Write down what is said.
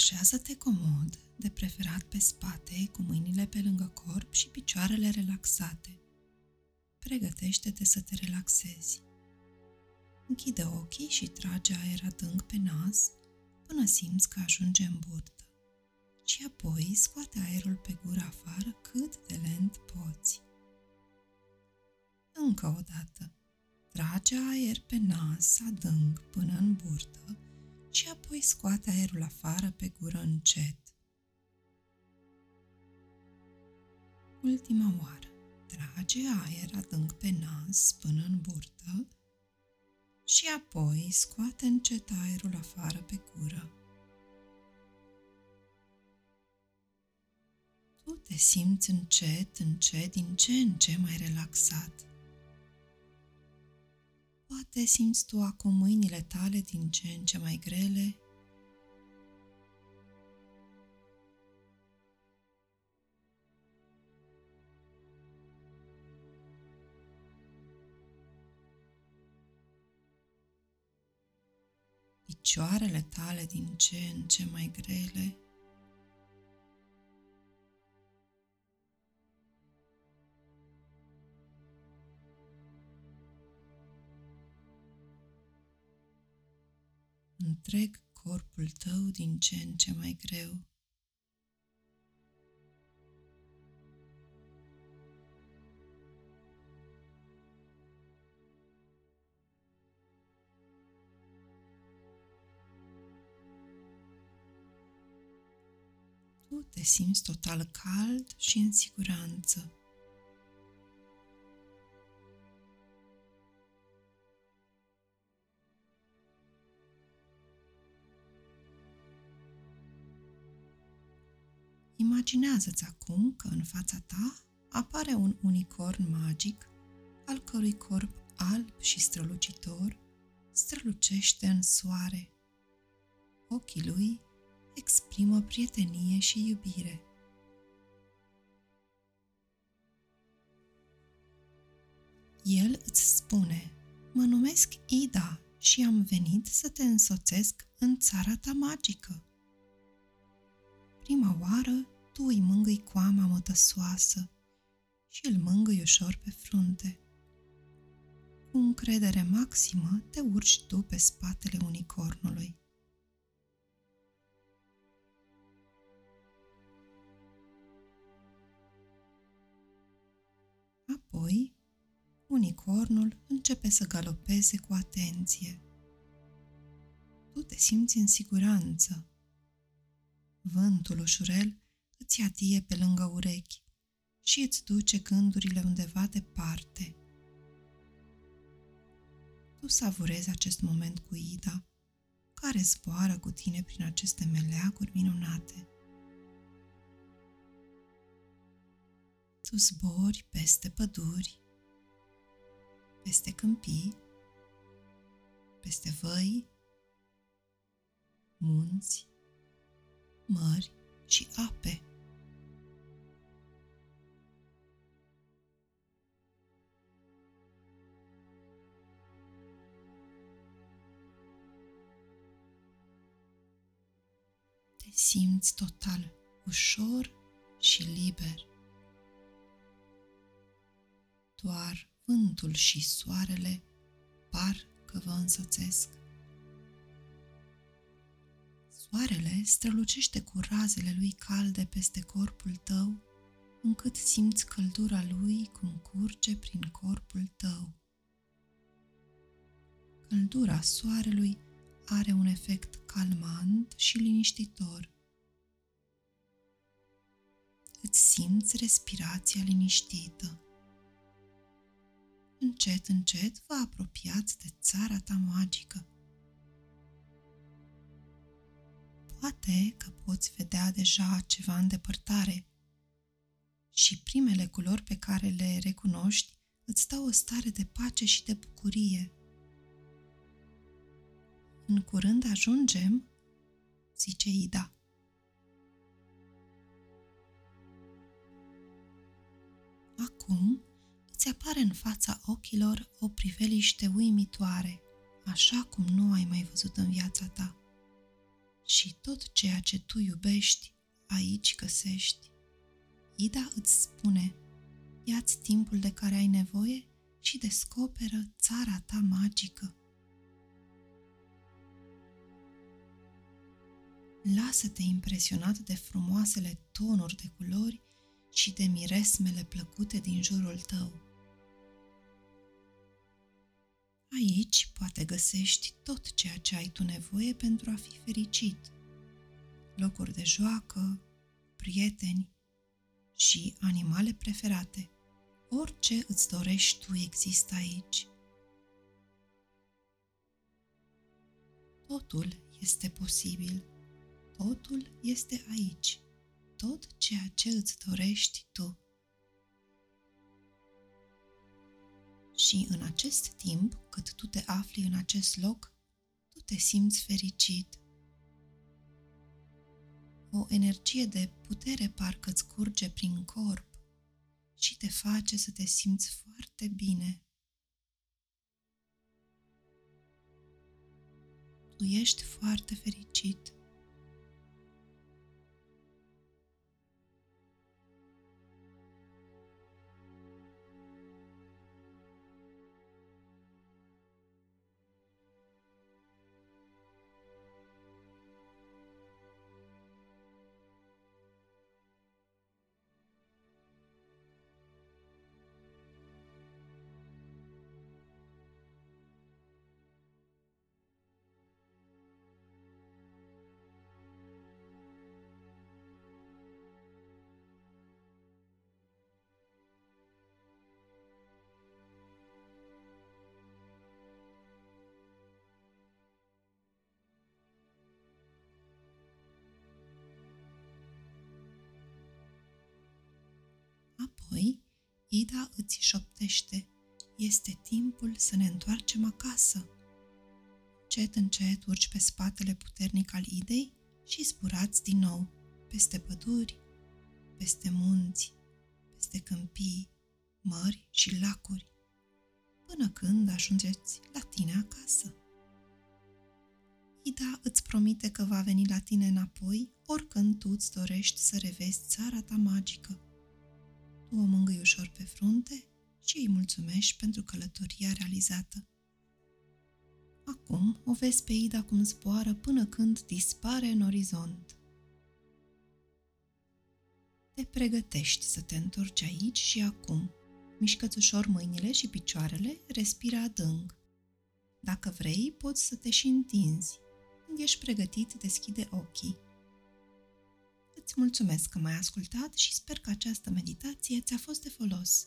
Așează-te comod, de preferat pe spate, cu mâinile pe lângă corp și picioarele relaxate. Pregătește-te să te relaxezi. Închide ochii și trage aer adânc pe nas până simți că ajunge în burtă. Și apoi scoate aerul pe gură afară cât de lent poți. Încă o dată. Trage aer pe nas adânc până în burtă și apoi scoate aerul afară pe gură încet. Ultima oară. Trage aer adânc pe nas până în burtă și apoi scoate încet aerul afară pe gură. Tu te simți încet, încet, din ce în ce mai relaxat. Poate simți tu acum mâinile tale din ce în ce mai grele picioarele tale din ce în ce mai grele. Întreg corpul tău din ce în ce mai greu. tu te simți total cald și în siguranță. Imaginează-ți acum că în fața ta apare un unicorn magic al cărui corp alb și strălucitor strălucește în soare. Ochii lui exprimă prietenie și iubire. El îți spune, mă numesc Ida și am venit să te însoțesc în țara ta magică. Prima oară tu îi mângâi coama mătăsoasă și îl mângâi ușor pe frunte. Cu încredere maximă te urci tu pe spatele unicornului. Apoi, unicornul începe să galopeze cu atenție. Tu te simți în siguranță. Vântul ușurel îți atie pe lângă urechi și îți duce gândurile undeva departe. Tu savurezi acest moment cu Ida, care zboară cu tine prin aceste meleaguri minunate. tu zbori peste păduri, peste câmpii, peste văi, munți, mări și ape. Te simți total ușor și liber doar vântul și soarele par că vă însoțesc. Soarele strălucește cu razele lui calde peste corpul tău, încât simți căldura lui cum curge prin corpul tău. Căldura soarelui are un efect calmant și liniștitor. Îți simți respirația liniștită încet, încet vă apropiați de țara ta magică. Poate că poți vedea deja ceva în depărtare și primele culori pe care le recunoști îți dau o stare de pace și de bucurie. În curând ajungem, zice Ida. Acum îți apare în fața ochilor o priveliște uimitoare, așa cum nu ai mai văzut în viața ta. și tot ceea ce tu iubești, aici găsești. Ida îți spune, ia-ți timpul de care ai nevoie și descoperă țara ta magică. Lasă-te impresionat de frumoasele tonuri de culori și de miresmele plăcute din jurul tău. Aici poate găsești tot ceea ce ai tu nevoie pentru a fi fericit. Locuri de joacă, prieteni și animale preferate. Orice îți dorești tu există aici. Totul este posibil. Totul este aici. Tot ceea ce îți dorești tu. Și în acest timp, cât tu te afli în acest loc, tu te simți fericit. O energie de putere parcă îți curge prin corp și te face să te simți foarte bine. Tu ești foarte fericit. Apoi, Ida îți șoptește, este timpul să ne întoarcem acasă. Cet încet urci pe spatele puternic al Idei și zburați din nou, peste păduri, peste munți, peste câmpii, mări și lacuri, până când ajungeți la tine acasă. Ida îți promite că va veni la tine înapoi oricând tu îți dorești să revezi țara ta magică tu o mângâi ușor pe frunte și îi mulțumești pentru călătoria realizată. Acum o vezi pe Ida cum zboară până când dispare în orizont. Te pregătești să te întorci aici și acum. Mișcă-ți ușor mâinile și picioarele, respira adânc. Dacă vrei, poți să te și întinzi. Când ești pregătit, deschide ochii. Îți mulțumesc că m-ai ascultat și sper că această meditație ți-a fost de folos.